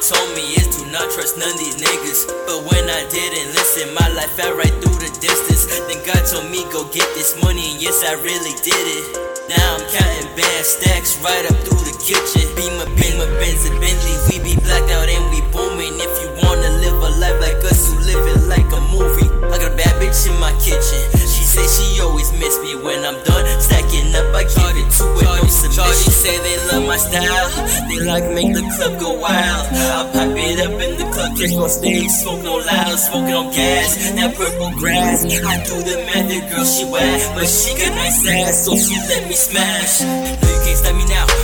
told me is do not trust none of these niggas. But when I didn't listen, my life fell right through the distance. Then God told me go get this money, and yes, I really did it. Now I'm counting bad stacks right up through the kitchen. Beamer, Beamer, Benz, and Bentley. We be blacked out and we booming. If you wanna live a life like us, you live it like a movie. I got a bad bitch in my kitchen. She say she always miss me when I'm done stacking up. I give it to her, no submission. Charlie say my They like make the club go wild. I pipe it up in the club, catch on stage, smoke no loud, smoking on gas. That purple grass. I do the the girl she whack, but she got nice ass, so she let me smash. No, you can't stop me now.